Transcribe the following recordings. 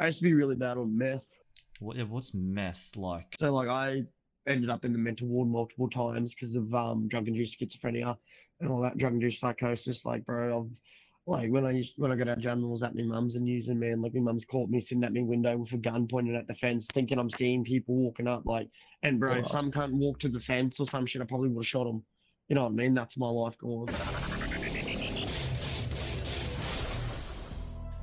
I used to be really bad on meth. What, yeah, what's meth like? So like I ended up in the mental ward multiple times because of um drug induced schizophrenia and all that drug induced psychosis. Like bro, I've like when I used when I got out of jail and was at my mum's and using man, like my mum's caught me sitting at my window with a gun pointed at the fence, thinking I'm seeing people walking up. Like, and bro, if some cunt walked to the fence or some shit, I probably would have shot him. You know what I mean? That's my life gone.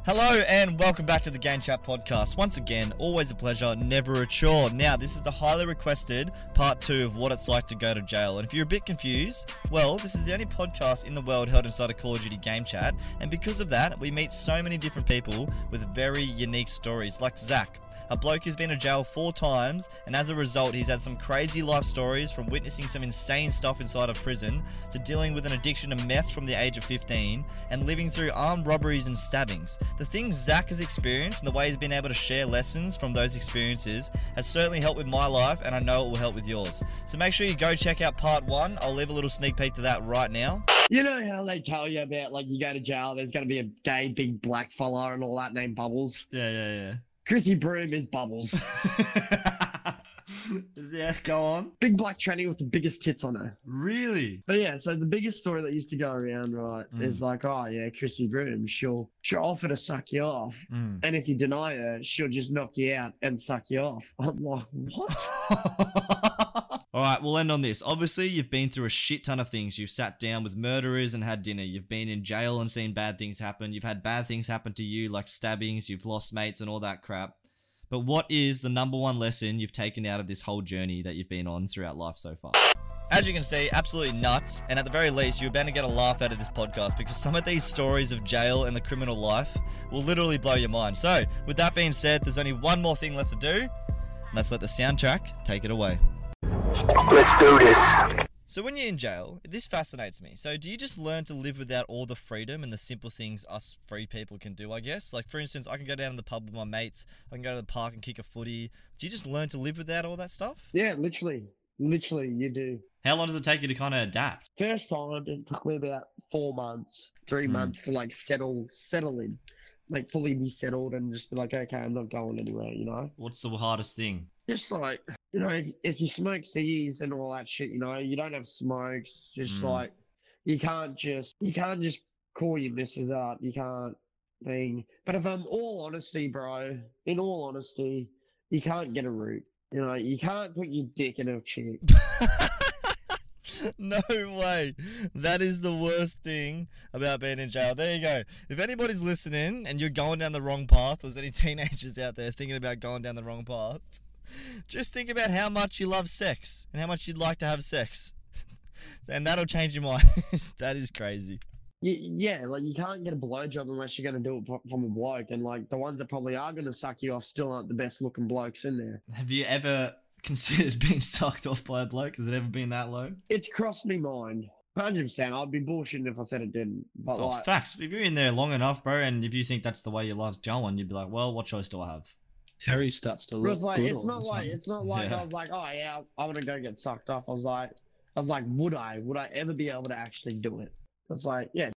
Hello and welcome back to the Game Chat podcast. Once again, always a pleasure, never a chore. Now, this is the highly requested part two of what it's like to go to jail. And if you're a bit confused, well, this is the only podcast in the world held inside a Call of Duty Game Chat. And because of that, we meet so many different people with very unique stories, like Zach. A bloke who's been to jail four times, and as a result, he's had some crazy life stories from witnessing some insane stuff inside of prison to dealing with an addiction to meth from the age of 15 and living through armed robberies and stabbings. The things Zach has experienced and the way he's been able to share lessons from those experiences has certainly helped with my life, and I know it will help with yours. So make sure you go check out part one. I'll leave a little sneak peek to that right now. You know how they tell you about like you go to jail, there's gonna be a gay big black fella and all that named Bubbles. Yeah, yeah, yeah, Chrissy Broom is Bubbles. yeah. go on. Big black tranny with the biggest tits on her. Really? But yeah, so the biggest story that used to go around, right, is like, oh yeah, Chrissy Broom, she'll she'll offer to suck you off, Mm. and if you deny her, she'll just knock you out and suck you off. I'm like, what? All right, we'll end on this. Obviously, you've been through a shit ton of things. You've sat down with murderers and had dinner. You've been in jail and seen bad things happen. You've had bad things happen to you, like stabbings. You've lost mates and all that crap. But what is the number one lesson you've taken out of this whole journey that you've been on throughout life so far? As you can see, absolutely nuts. And at the very least, you're bound to get a laugh out of this podcast because some of these stories of jail and the criminal life will literally blow your mind. So, with that being said, there's only one more thing left to do. Let's let the soundtrack take it away. Let's do this. So when you're in jail, this fascinates me. So do you just learn to live without all the freedom and the simple things us free people can do, I guess? Like for instance, I can go down to the pub with my mates, I can go to the park and kick a footy. Do you just learn to live without all that stuff? Yeah, literally, literally, you do. How long does it take you to kind of adapt? First time, it took me about four months, three Hmm. months to like settle, settle in, like fully be settled and just be like, okay, I'm not going anywhere, you know. What's the hardest thing? Just like you know, if, if you smoke ciggies and all that shit, you know, you don't have smokes. Just Mm. like you can't just you can't just call your missus up. You can't thing. But if I'm all honesty, bro, in all honesty, you can't get a root. You know, you can't put your dick in a chick. no way. That is the worst thing about being in jail. There you go. If anybody's listening and you're going down the wrong path, or there's any teenagers out there thinking about going down the wrong path, just think about how much you love sex and how much you'd like to have sex. and that'll change your mind. that is crazy. Yeah, like you can't get a blowjob unless you're gonna do it from a bloke, and like the ones that probably are gonna suck you off still aren't the best looking blokes in there. Have you ever considered being sucked off by a bloke? Has it ever been that low? It's crossed me mind. Hundred percent. I'd be bullshitting if I said it didn't. But Oh, like, facts. If you're in there long enough, bro, and if you think that's the way your life's going, you'd be like, well, what choice do I have? Terry starts to But look it's like good it's not like it's not like Yeah. I was like, oh yeah, I'm gonna go get sucked off. I was like, I was like, would I? Would I ever be able to actually do it? It's like, yeah.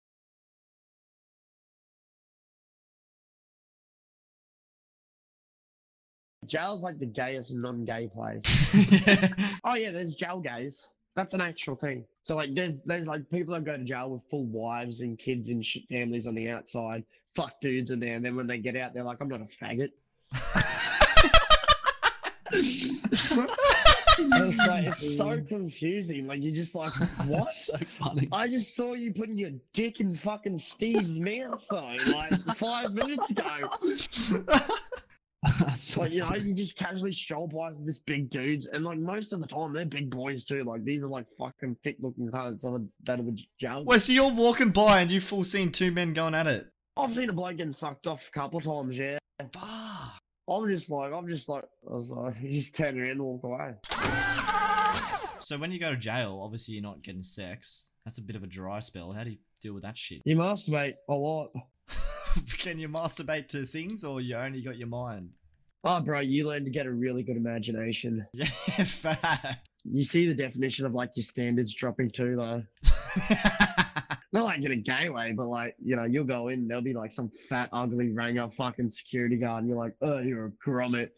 Jail's like the gayest non-gay place. Oh yeah, there's jail gays. That's an actual thing. So like, there's there's like people that go to jail with full wives and kids and shit families on the outside. Fuck dudes in there, and then when they get out, they're like, I'm not a faggot. And it's like it's so confusing. Like you're just like, what? That's so funny. I just saw you putting your dick in fucking Steve's mouth though, like five minutes ago. That's so Like you know, you just casually stroll by with this big dudes, and like most of the time they're big boys too. Like these are like fucking thick looking cunts that are that are jail. Wait, so you're walking by and you've full seen two men going at it? I've seen a bloke getting sucked off a couple of times. Yeah, Fuck. I'm just like, I'm just like, I was like, you just turn around and walk away. So when you go to jail, obviously you're not getting sex. That's a bit of a dry spell. How do you deal with that shit? You masturbate a lot. Can you masturbate to things or you only got your mind? Oh, bro, you learn to get a really good imagination. Yeah, fact. You see the definition of like your standards dropping too, though. Not like in a gay way, but like, you know, you'll go in, there'll be like some fat, ugly, rang up fucking security guard, and you're like, oh, you're a grommet.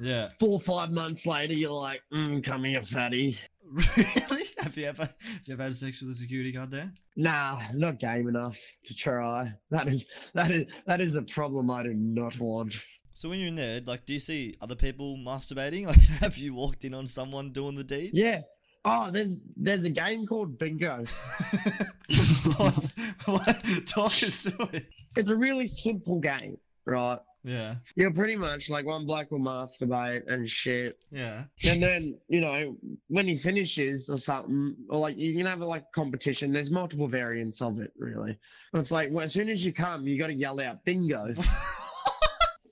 Yeah. Four or five months later, you're like, mm, come here, fatty. Really? Have you ever have you ever had sex with a security guard there? Nah, not game enough to try. That is that is that is a problem I do not want. So when you're in there, like, do you see other people masturbating? Like, have you walked in on someone doing the deed? Yeah. Oh, there's there's a game called Bingo. what? what? Talk us through it. It's a really simple game, right? Yeah. You're pretty much like one bloke will masturbate and shit. Yeah. And then, you know, when he finishes or something, or like you can have a like competition, there's multiple variants of it, really. But it's like, well, as soon as you come, you got to yell out bingo.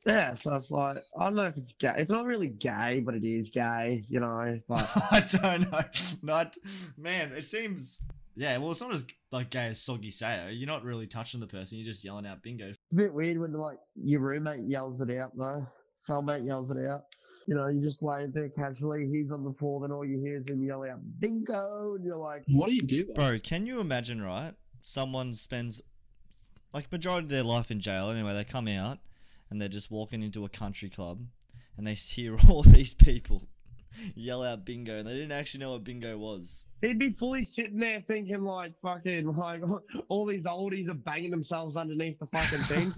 yeah, so it's like, I don't know if it's gay. It's not really gay, but it is gay, you know. But I don't know. Not man. It seems. Yeah. Well, it's not as like gay as soggy Sao. You're not really touching the person. You're just yelling out bingo. it's a bit weird when like your roommate yells it out, though. Cellmate yells it out. You know, you just laying there casually, he's on the floor, then all you hear is him yell out bingo, and you're like, What do you do? Bro, can you imagine, right? Someone spends like majority of their life in jail. Anyway, they come out and they're just walking into a country club and they hear all these people yell out bingo and they didn't actually know what bingo was. He'd be fully sitting there thinking like fucking like all these oldies are banging themselves underneath the fucking thing.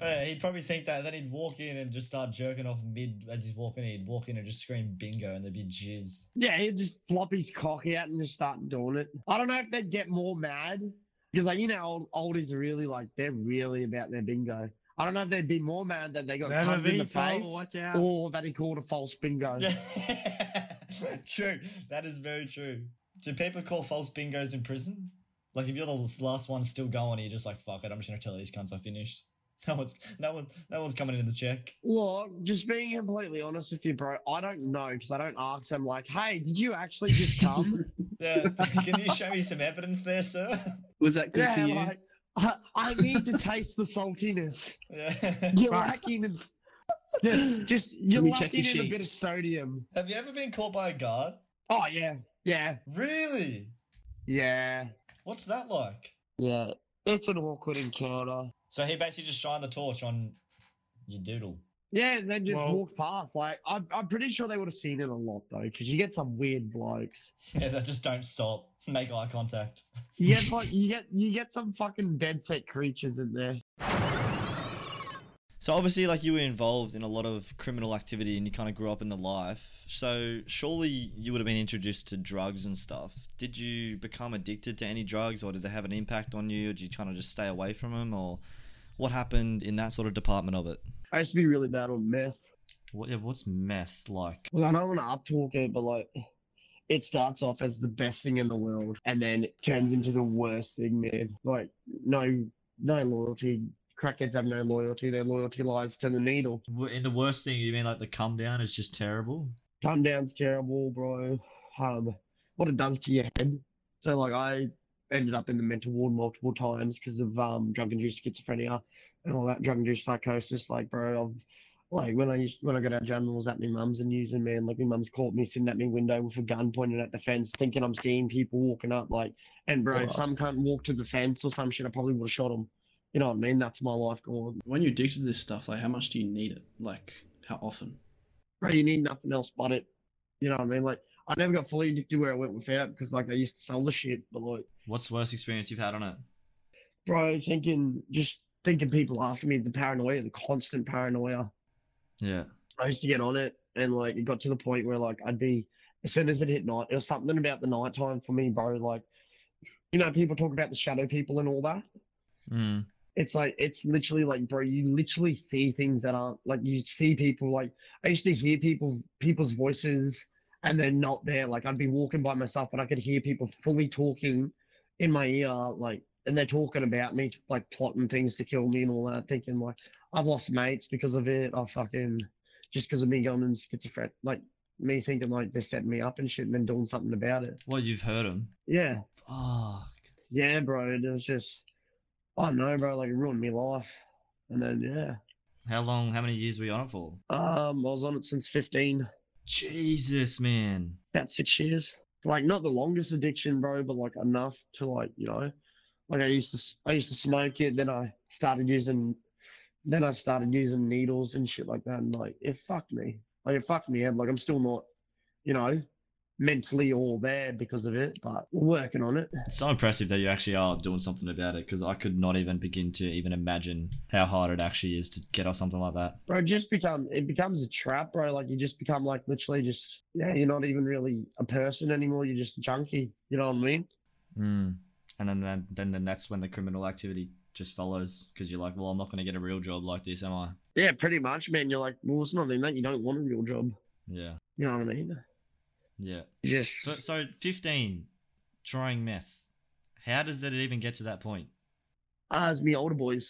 Uh, he'd probably think that, then he'd walk in and just start jerking off mid as he's walking in. He'd walk in and just scream bingo, and there'd be jizz. yeah, he'd just flop his cock out and just start doing it. I don't know if they'd get more mad because like you know old, oldies are really like they're really about their bingo. I don't know if they'd be more mad that they got cummed in the face watch out. or that he called a false bingo. true. That is very true. Do people call false bingos in prison? Like, if you're the last one still going, you're just like, fuck it, I'm just gonna tell these cunts I finished. No one's, no one, no one's coming in the check. Look, just being completely honest with you, bro, I don't know because I don't ask them like, "Hey, did you actually just come?" Yeah, can you show me some evidence there, sir? Was that good for yeah, you? like I, I need to taste the saltiness. Yeah. You're Right. lacking in just, just you're me check lacking your in a bit of sodium. Have you ever been caught by a guard? Oh yeah, yeah, Really? yeah, What's that like? yeah. It's an awkward encounter. So he basically just shined the torch on your doodle. Yeah, and then just Well- walked past. Like I'm, I'm pretty sure they would have seen it a lot though, because you get some weird blokes. Yeah, that just don't stop. Make eye contact. You get like you get you get some fucking dead set creatures in there. So obviously, like you were involved in a lot of criminal activity, and you kind of grew up in the life. So surely you would have been introduced to drugs and stuff. Did you become addicted to any drugs, or did they have an impact on you? Or did you kind of just stay away from them, or what happened in that sort of department of it? I used to be really bad on meth. What? Yeah, what's meth like? Well, I don't want to up talk it, but like, it starts off as the best thing in the world, and then it turns into the worst thing, man. Like, no, no loyalty. Crackheads have no loyalty. Their loyalty lies to the needle. In the worst thing, you mean like the come down is just terrible? Come down's terrible, bro. Um, what it does to your head. So, like, I ended up in the mental ward multiple times because of um drug-induced schizophrenia and all that drug-induced psychosis. Like, bro, I've like when I used when I got out of jail, I was at my mum's and using man. Like, my mum's caught me sitting at my window with a gun pointed at the fence, thinking I'm seeing people walking up. Like, and bro, if some cunt walked to the fence or some shit, I probably would have shot him. You know what I mean? That's my life gone. When you're addicted to this stuff, like how much do you need it? Like how often? Bro, you need nothing else but it. You know what I mean? Like, I never got fully addicted where I went without because like I used to sell the shit, but like. What's the worst experience you've had on it? bro, thinking just thinking people after me, the paranoia, the constant paranoia. Yeah. I used to get on it, and like it got to the point where like I'd be as soon as it hit night, it was something about the nighttime for me, bro. Like, you know, people talk about the shadow people and all that. Mm. It's like it's literally like, bro, you literally see things that aren't like you see people like I used to hear people people's voices and they're not there. Like I'd be walking by myself, but I could hear people fully talking in my ear, like, and they're talking about me, like plotting things to kill me and all that. Thinking like I've lost mates because of it. I fucking just because of me going in schizophrenic, like me thinking like they're setting me up and shit, and then doing something about it. Well, you've heard them. Yeah, Fuck. yeah, bro. It was just, I don't know, bro. Like it ruined my life. And then yeah, How long? How many years were you on it for? um, I was on it since fifteen, Jesus, man. about six years. Like not the longest addiction, bro, but like enough to like you know, like I used to I used to smoke it, then I started using, then I started using needles and shit like that, and like it fucked me, like it fucked me, and like I'm still not, you know, mentally all there because of it, but we're working on it. It's so impressive that you actually are doing something about it because I could not even begin to even imagine how hard it actually is to get off something like that. Bro, just become it becomes a trap, bro. Like you just become like literally just yeah, you're not even really a person anymore. You're just a junkie. You know what I mean? Mm. And then, then then then that's when the criminal activity just follows because you're like, well, I'm not going to get a real job like this, am I? Yeah, pretty much, man. You're like, well, it's not even that. You don't want a real job. Yeah, You know what I mean? Yeah. Just So, so 15, trying meth. How does it even get to that point? Uh, as me older boys.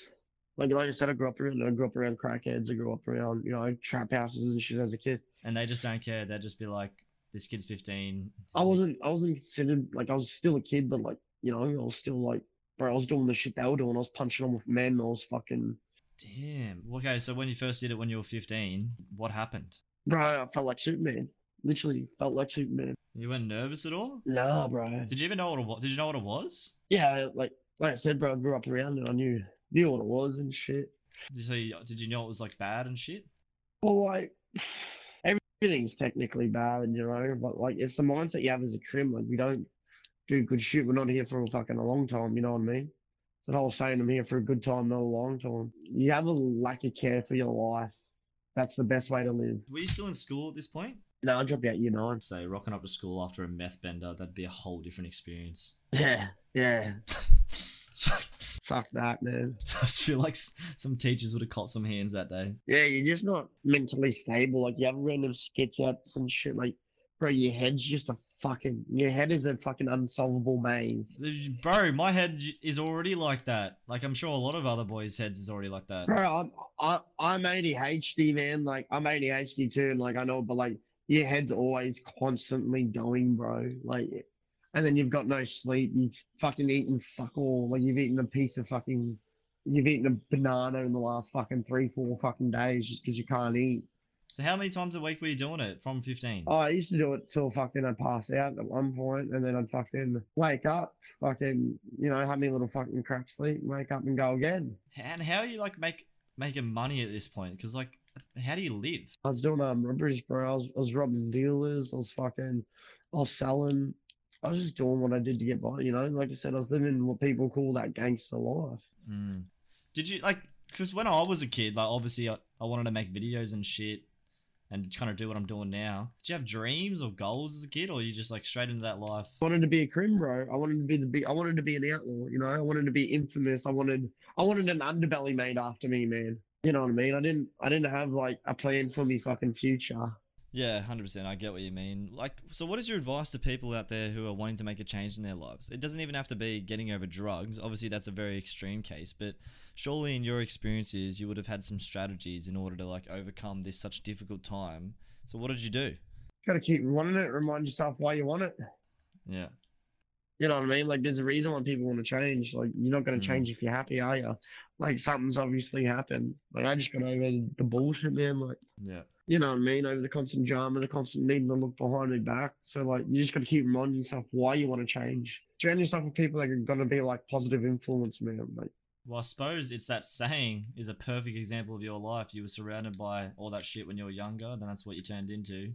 Like like I said, I grew up around I grew up around crackheads. I grew up around you know trap houses and shit as a kid. And they just don't care. They'd just be like, this kid's 15. I wasn't I wasn't considered like I was still a kid, but like you know I was still like bro. I was doing the shit they were doing. I was punching them with men. I was fucking Damn. Okay, so when you first did it when you were 15, what happened? bro. I felt like Superman. Literally felt like Superman. You weren't nervous at all? Nah, bro. Did you even know what it was? Did you know what it was? Yeah, like like I said, bro. I grew up around it. I knew knew what it was and shit. Did you, say, did you know it was like bad and shit? Well, like everything's technically bad, you know, but like it's the mindset you have as a crim. Like we don't do good shit. We're not here for a fucking a long time. You know what I mean? It's the whole saying, I'm here for a good time, not a long time. You have a lack of care for your life. That's the best way to live. Were you still in school at this point? No, I dropped out year nine. Say, rocking up to school after a meth bender, that'd be a whole different experience. Yeah, yeah. Fuck that, man. I just feel like some teachers would have caught some hands that day. Yeah, you're just not mentally stable. Like you have random skits outs and shit. Like, bro, your head's just a fucking. Your head is a fucking unsolvable maze. Bro, my head is already like that. Like, I'm sure a lot of other boys' heads is already like that. Bro, I'm I, I'm ADHD, man. Like I'm ADHD too, and like I know, but like your head's always constantly going, bro. Like, and then you've got no sleep. You've fucking eaten fuck all. Like you've eaten a piece of fucking. You've eaten a banana in the last fucking three, four fucking days just because you can't eat. So, how many times a week were you doing it from 15? Oh, I used to do it till fucking I'd pass out at one point, and then I'd fucking wake up, fucking, you know, have me a little fucking crack sleep, wake up and go again. And how are you like make making money at this point? Because like, how do you live? I was doing um robberies, bro. I was, I was robbing dealers. I was fucking, I was selling. I was just doing what I did to get by, you know. Like I said, I was living what people call that gangster life. Mm. Did you like? Because when I was a kid, like obviously I, I wanted to make videos and shit, and kind of do what I'm doing now. Did you have dreams or goals as a kid, or you just like straight into that life? I wanted to be a crim, bro. I wanted to be the big. I wanted to be an outlaw, you know. I wanted to be infamous. I wanted, I wanted an underbelly made after me, man. You know what I mean? I didn't, I didn't have like a plan for me fucking future. Yeah, hundred percent. I get what you mean. Like, so what is your advice to people out there who are wanting to make a change in their lives? It doesn't even have to be getting over drugs. Obviously, that's a very extreme case, but surely in your experiences, you would have had some strategies in order to like overcome this such difficult time. So, what did you do? Got to keep wanting it. Remind yourself why you want it. Yeah, You know what I mean? Like, there's a reason why people want to change. Like, you're not going Mm. to change if you're happy, are you? Like, something's obviously happened. Like, I just got over the bullshit, man. Like, yeah, you know what I mean? Over the constant drama, the constant needing to look behind my back. So, like, you just got to keep reminding yourself why you want to change. Surround yourself with people that are going to be, like, positive influence, man. Like, Well, I suppose it's that saying is a perfect example of your life. You were surrounded by all that shit when you were younger, then that's what you turned into.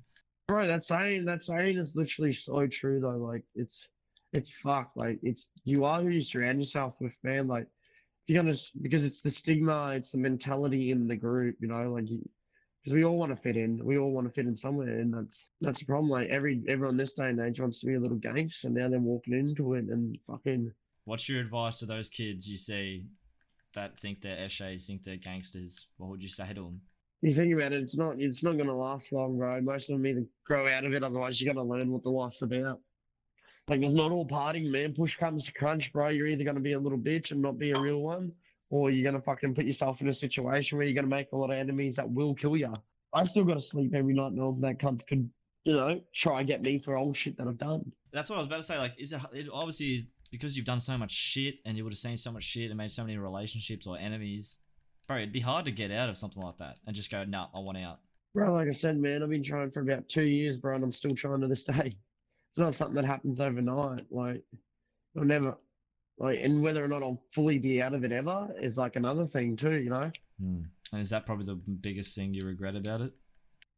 bro, that saying, that saying is literally so true, though. Like, it's, it's fucked. Like, it's, you are who you surround yourself with, man. Like, you're gonna, because it's the stigma, it's the mentality in the group, you know, like, because we all want to fit in. We all want to fit in somewhere, and that's that's the problem. Like every everyone this day and age wants to be a little gangster, and now they're walking into it and fucking. What's your advice to those kids you see that think they're eshays, think they're gangsters? What would you say to them? You think about it, it's not it's not gonna last long, bro. Most of them either grow out of it, otherwise you're going to learn what the life's about. Like it's not all partying, man. Push comes to crunch, bro. You're either gonna be a little bitch and not be a real one, or you're gonna fucking put yourself in a situation where you're gonna make a lot of enemies that will kill you. I've still got to sleep every night knowing that cunts could, you know, try and get me for old shit that I've done. That's what I was about to say. Like, is it, it obviously is because you've done so much shit and you would have seen so much shit and made so many relationships or enemies, bro? It'd be hard to get out of something like that and just go, nah, I want out. Bro, like I said, man, I've been trying for about two years, bro, and I'm still trying to this day. It's not something that happens overnight. Like, it'll never, like, and whether or not I'll fully be out of it ever is like another thing too, you know? Hmm. And is that probably the biggest thing you regret about it?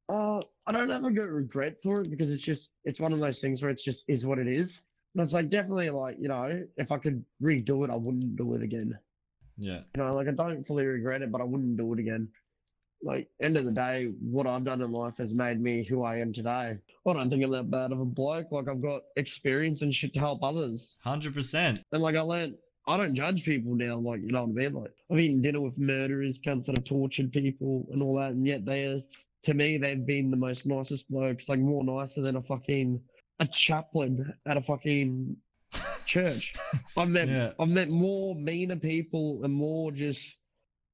Uh, I don't ever get regret for it because it's just, it's one of those things where it's just is what it is. And it's like definitely like, you know, if I could redo it, I wouldn't do it again. Yeah. You know, like I don't fully regret it, but I wouldn't do it again. Like, end of the day, what I've done in life has made me who I am today. I don't think I'm that bad of a bloke. Like, I've got experience and shit to help others. 100%. And like, I learned, I don't judge people now. Like, you know what I mean? Like, I've eaten dinner with murderers, cunts that have tortured people and all that. And yet they are, to me, they've been the most nicest blokes. Like, more nicer than a fucking, a chaplain at a fucking church. I've met, Yeah. I've met more meaner people and more just,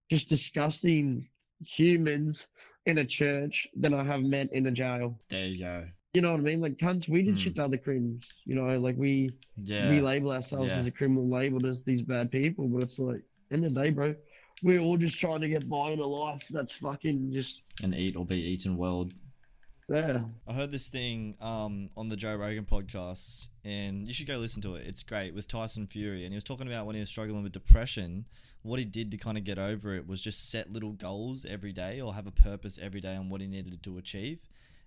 just disgusting humans in a church than I have met in a jail. There you go. You know what I mean? Like cunts, we did Hmm. shit to other criminals. You know, like we Yeah. we label ourselves Yeah. as a criminal, labeled as these bad people, but it's like end of the day, bro. We're all just trying to get by in a life that's fucking just An eat or be eaten world. Yeah. I heard this thing um, on the Joe Rogan podcast, and you should go listen to it. It's great with Tyson Fury, and he was talking about when he was struggling with depression. What he did to kind of get over it was just set little goals every day, or have a purpose every day on what he needed to achieve.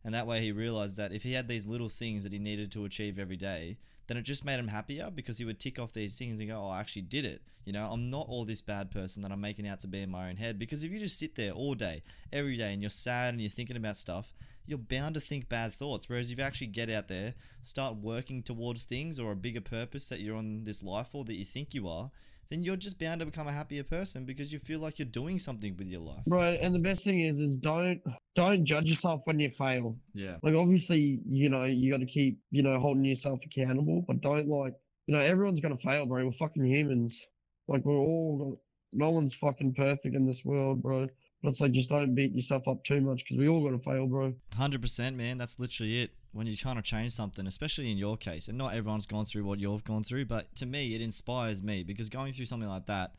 And that way, he realized that if he had these little things that he needed to achieve every day, then it just made him happier because he would tick off these things and go, "Oh, I actually did it." You know, I'm not all this bad person that I'm making out to be in my own head. Because if you just sit there all day, every day, and you're sad and you're thinking about stuff, you're bound to think bad thoughts. Whereas if you actually get out there, start working towards things or a bigger purpose that you're on this life for that you think you are, then you're just bound to become a happier person because you feel like you're doing something with your life. Right. And the best thing is is don't don't judge yourself when you fail. Yeah. Like obviously, you know, you gotta keep, you know, holding yourself accountable, but don't like you know, everyone's gonna fail, bro. We're fucking humans. Like we're all no one's fucking perfect in this world, bro. But it's like just don't beat yourself up too much because we all gotta fail, bro. Hundred percent, man. That's literally it. When you're trying to change something, especially in your case, and not everyone's gone through what you've gone through, but to me, it inspires me because going through something like that,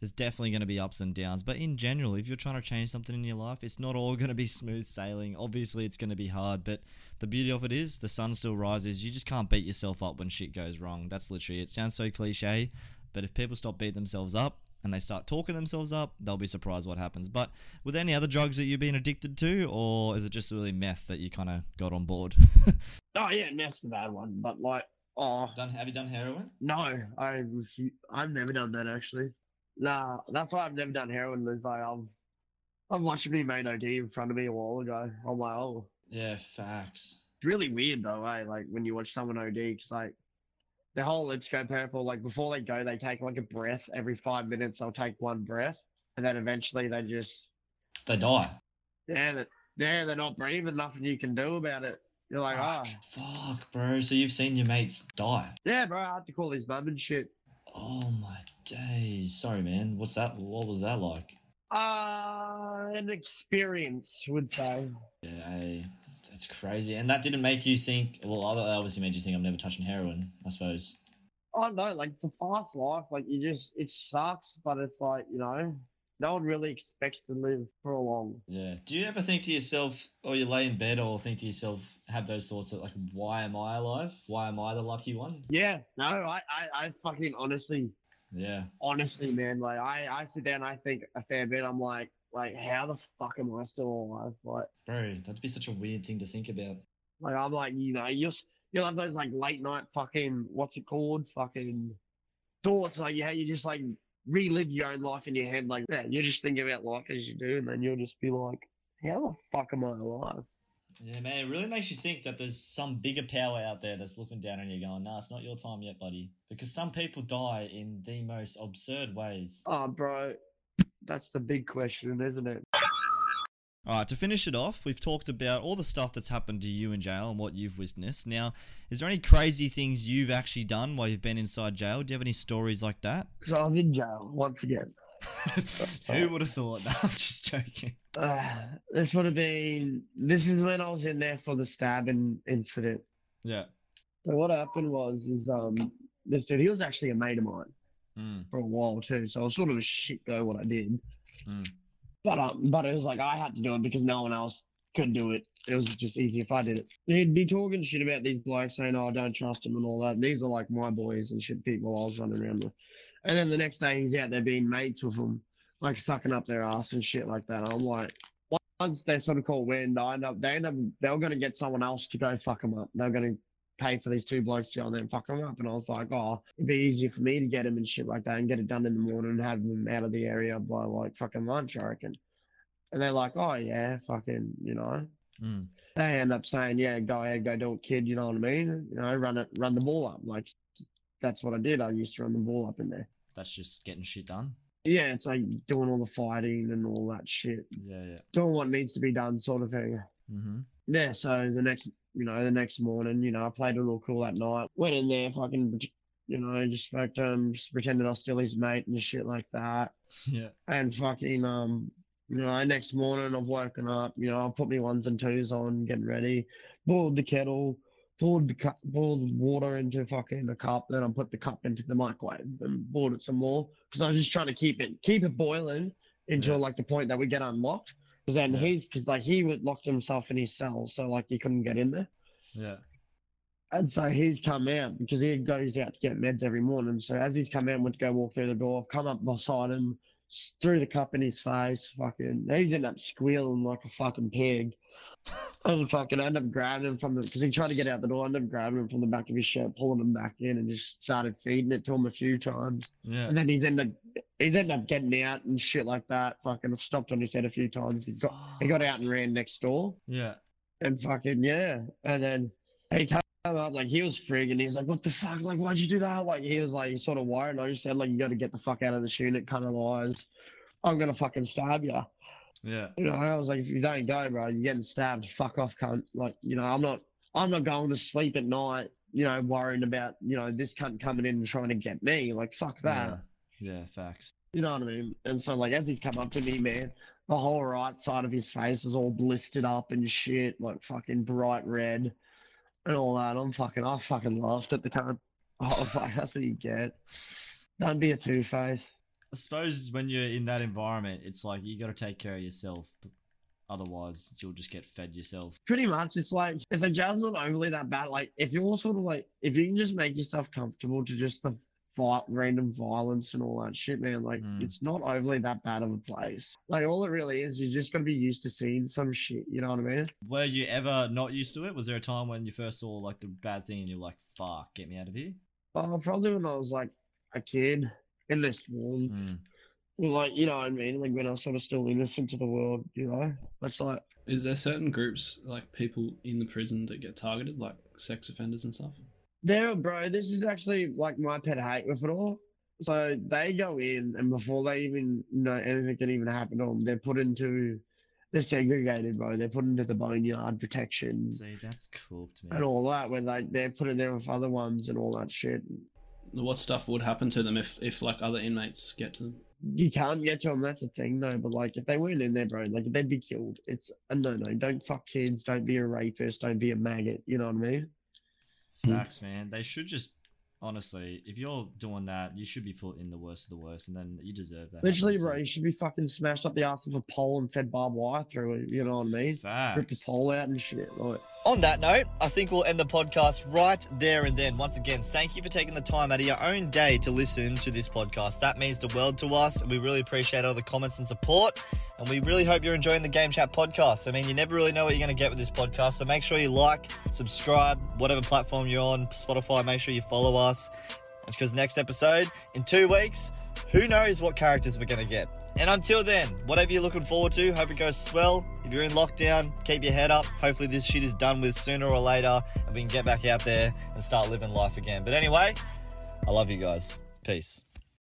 there's definitely going to be ups and downs. But in general, if you're trying to change something in your life, it's not all going to be smooth sailing. Obviously, it's going to be hard, but the beauty of it is the sun still rises. You just can't beat yourself up when shit goes wrong. That's literally it. Sounds so cliche, but if people stop beating themselves up, and they start talking themselves up, they'll be surprised what happens. But with any other drugs that you've been addicted to, or is it just really meth that you kind of got on board? Oh yeah, meth's the bad one, but like oh done? Have you done heroin? no, I I've never done that actually. Nah, that's why I've never done heroin. Is like I've I've watched me made OD in front of me a while ago. I'm like, oh, Yeah, facts. it's really weird though, eh? Like when you watch someone OD, because like the whole let's go purple. Like before they go, they take like a breath every five minutes. They'll take one breath, and then eventually they just They die. yeah, that yeah, they're not breathing. Nothing you can do about it. You're like, ah, Fuck, bro. So you've seen your mates die? yeah, bro. I had to call his mum and shit. Oh my days. Sorry, man. What's that? What was that like? Uh, an experience, would say. Yeah, I, that's crazy. And that didn't make you think. Well, that obviously made you think I'm never touching heroin. I suppose. I know, like it's a fast life. Like you just, it sucks, but it's like you know, no one really expects to live for a long. Yeah. Do you ever think to yourself, or you lay in bed, or think to yourself, have those thoughts of like, why am I alive? Why am I the lucky one? Yeah, no, I, I, I fucking honestly, Yeah. honestly, man, like I, I sit down, I think a fair bit. I'm like, like how the fuck am I still alive? Like, Bro, that'd be such a weird thing to think about. like I'm like, you know, you'll, you'll have those like late night fucking, what's it called, fucking thoughts. Like, yeah, you just like relive your own life in your head. Like, yeah, you just think about life as you do, and then you'll just be like, how the fuck am I alive? Yeah, man, it really makes you think that there's some bigger power out there that's looking down on you going, nah, it's not your time yet, buddy. Because some people die in the most absurd ways. Oh, bro, that's the big question, isn't it? All right, to finish it off, we've talked about all the stuff that's happened to you in jail and what you've witnessed. Now, is there any crazy things you've actually done while you've been inside jail? Do you have any stories like that? So I was in jail once again. Who would have thought? No, I'm just joking. Uh, this would have been. This is when I was in there for the stabbing incident. Yeah. So what happened was, is um, this dude, he was actually a mate of mine Mm, for a while too. So I was sort of a shit go what I did. Mm. But um, but it was like I had to do it because no one else couldn't do it. It was just easy if I did it. He'd be talking shit about these blokes saying, "Oh, I don't trust them" and all that. These are like my boys and shit. People I was running around with. And then the next day he's out there being mates with them, like sucking up their ass and shit like that. I'm like, once they sort of call wind, I end up they end up they were going to get someone else to go fuck them up. They're going to pay for these two blokes to go and then fuck them up. And I was like, oh, it'd be easier for me to get him and shit like that and get it done in the morning and have them out of the area by like fucking lunch, I reckon. And they're like, oh yeah, fucking, you know. Mm. They end up saying, yeah, go ahead, go do it, kid. You know what I mean? You know, run it, run the ball up. Like that's what I did. I used to run the ball up in there. That's just getting shit done. Yeah, it's like doing all the fighting and all that shit, Yeah, yeah. doing what needs to be done, sort of thing. Mm-hmm. Yeah, so the next, you know, the next morning, you know, I played a little cool that night. Went in there, fucking, you know, just spoke to him, just pretended I was still his mate and shit like that. Yeah. And fucking, um, you know, next morning I've woken up, you know, I put my ones and twos on, getting ready, boiled the kettle, poured the cup, poured water into fucking a cup, then I put the cup into the microwave and boiled it some more because I was just trying to keep it, keep it boiling until Yeah. like the point that we get unlocked. Because then Yeah. he's, because like he would locked himself in his cell, so like he couldn't get in there. Yeah. And so he's come out because he goes out to get meds every morning. So as he's come out, went to go walk through the door, I've come up beside him, threw the cup in his face, fucking, he's ended up squealing like a fucking pig. And fucking ended up grabbing him from the, because he tried to get out the door, ended up grabbing him from the back of his shirt, pulling him back in, and just started feeding it to him a few times. Yeah. And then he's ended up, he's ended up getting out and shit like that. Fucking, stopped on his head a few times. He got, he got out and ran next door. Yeah. And fucking yeah. And then he came up like he was frigging. He's like, "What the fuck? Like, why'd you do that?" Like he was like, sort of worried. And I just said, like, you got to get the fuck out of this unit, kind of lies. I'm gonna fucking stab you. Yeah. You know, I was like, if you don't go, bro, you're getting stabbed. Fuck off, cunt. Like, you know, I'm not, I'm not going to sleep at night. You know, worrying about, you know, this cunt coming in and trying to get me. Like, fuck that. Yeah. Yeah. Facts. You know what I mean? And so, like, as he's come up to me, man, the whole right side of his face is all blistered up and shit, like fucking bright red and all that. I'm fucking, I fucking laughed at the time. I was like, that's what you get. Don't be a two face. I suppose when you're in that environment, it's like you got to take care of yourself. Otherwise, you'll just get fed yourself. Pretty much, it's like, if the jail's not overly that bad, like, if you're all sort of like, if you can just make yourself comfortable to just the vi- random violence and all that shit, man, like, Mm. it's not overly that bad of a place. Like, all it really is, you're just got to be used to seeing some shit, you know what I mean? Were you ever not used to it? Was there a time when you first saw like the bad thing and you're like, "Fuck, get me out of here"? Oh, probably when I was like a kid in this world. Mm. like you know what I mean, like when I was sort of still innocent to the world, you know. It's like Is there certain groups like people in the prison that get targeted, like sex offenders and stuff? there, bro. This is actually like my pet hate with it all. So they go in, and before they even know anything can even happen to them, they're put into, they're segregated, bro. They're put into the boneyard protection See, that's cooked, and all that, where they they're put in there with other ones and all that shit. What stuff would happen to them if, if like other inmates get to them? You can't get to them. That's the thing, though. But like, if they weren't in there, bro, like they'd be killed. It's a no, no. Don't fuck kids. Don't be a rapist. Don't be a maggot. You know what I mean? Facts, man. They should just honestly, if you're doing that, you should be put in the worst of the worst, and then you deserve that. Literally, happening bro, you should be fucking smashed up the ass of a pole and fed barbed wire through it. You know what I you. mean? Rip the pole out and shit. Like, On that note, I think we'll end the podcast right there and then. Once again, thank you for taking the time out of your own day to listen to this podcast. That means the world to us, and we really appreciate all the comments and support. And we really hope you're enjoying the Game Chat podcast. I mean, you never really know what you're going to get with this podcast, so make sure you like, subscribe, whatever platform you're on, Spotify, make sure you follow us. Because next episode, in two weeks, who knows what characters we're going to get. And until then, whatever you're looking forward to, hope it goes swell. If you're in lockdown, keep your head up. Hopefully, this shit is done with sooner or later and we can get back out there and start living life again. But anyway, I love you guys. Peace.